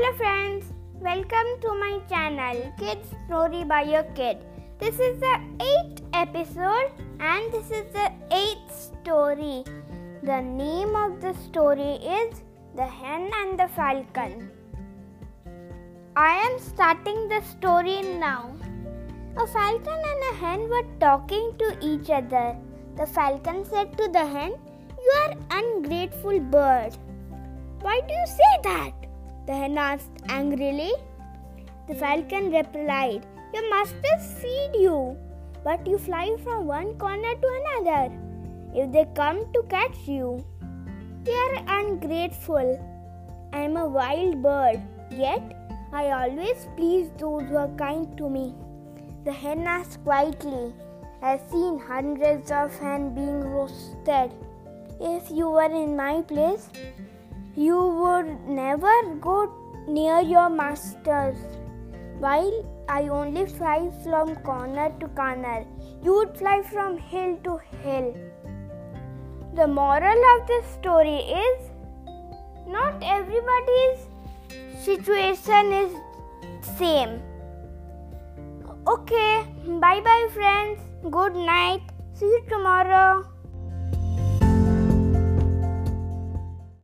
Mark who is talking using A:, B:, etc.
A: Hello friends, welcome to my channel Kids Story by Your Kid. This is the 8th episode and this is the 8th story. The name of the story is The Hen and the Falcon. I am starting the story now. A falcon and a hen were talking to each other. The falcon said to the hen, You are ungrateful bird. Why do you say that? The hen asked angrily. The falcon replied, Your masters feed you, but you fly from one corner to another. If they come to catch you, they are ungrateful. I am a wild bird, yet I always please those who are kind to me. The hen asked quietly, I've seen hundreds of hen being roasted. If you were in my place, you would never near your masters. While I only fly from corner to corner, you would fly from hill to hill. The moral of this story is not everybody's situation is same. Okay, bye bye friends. Good night. See you tomorrow.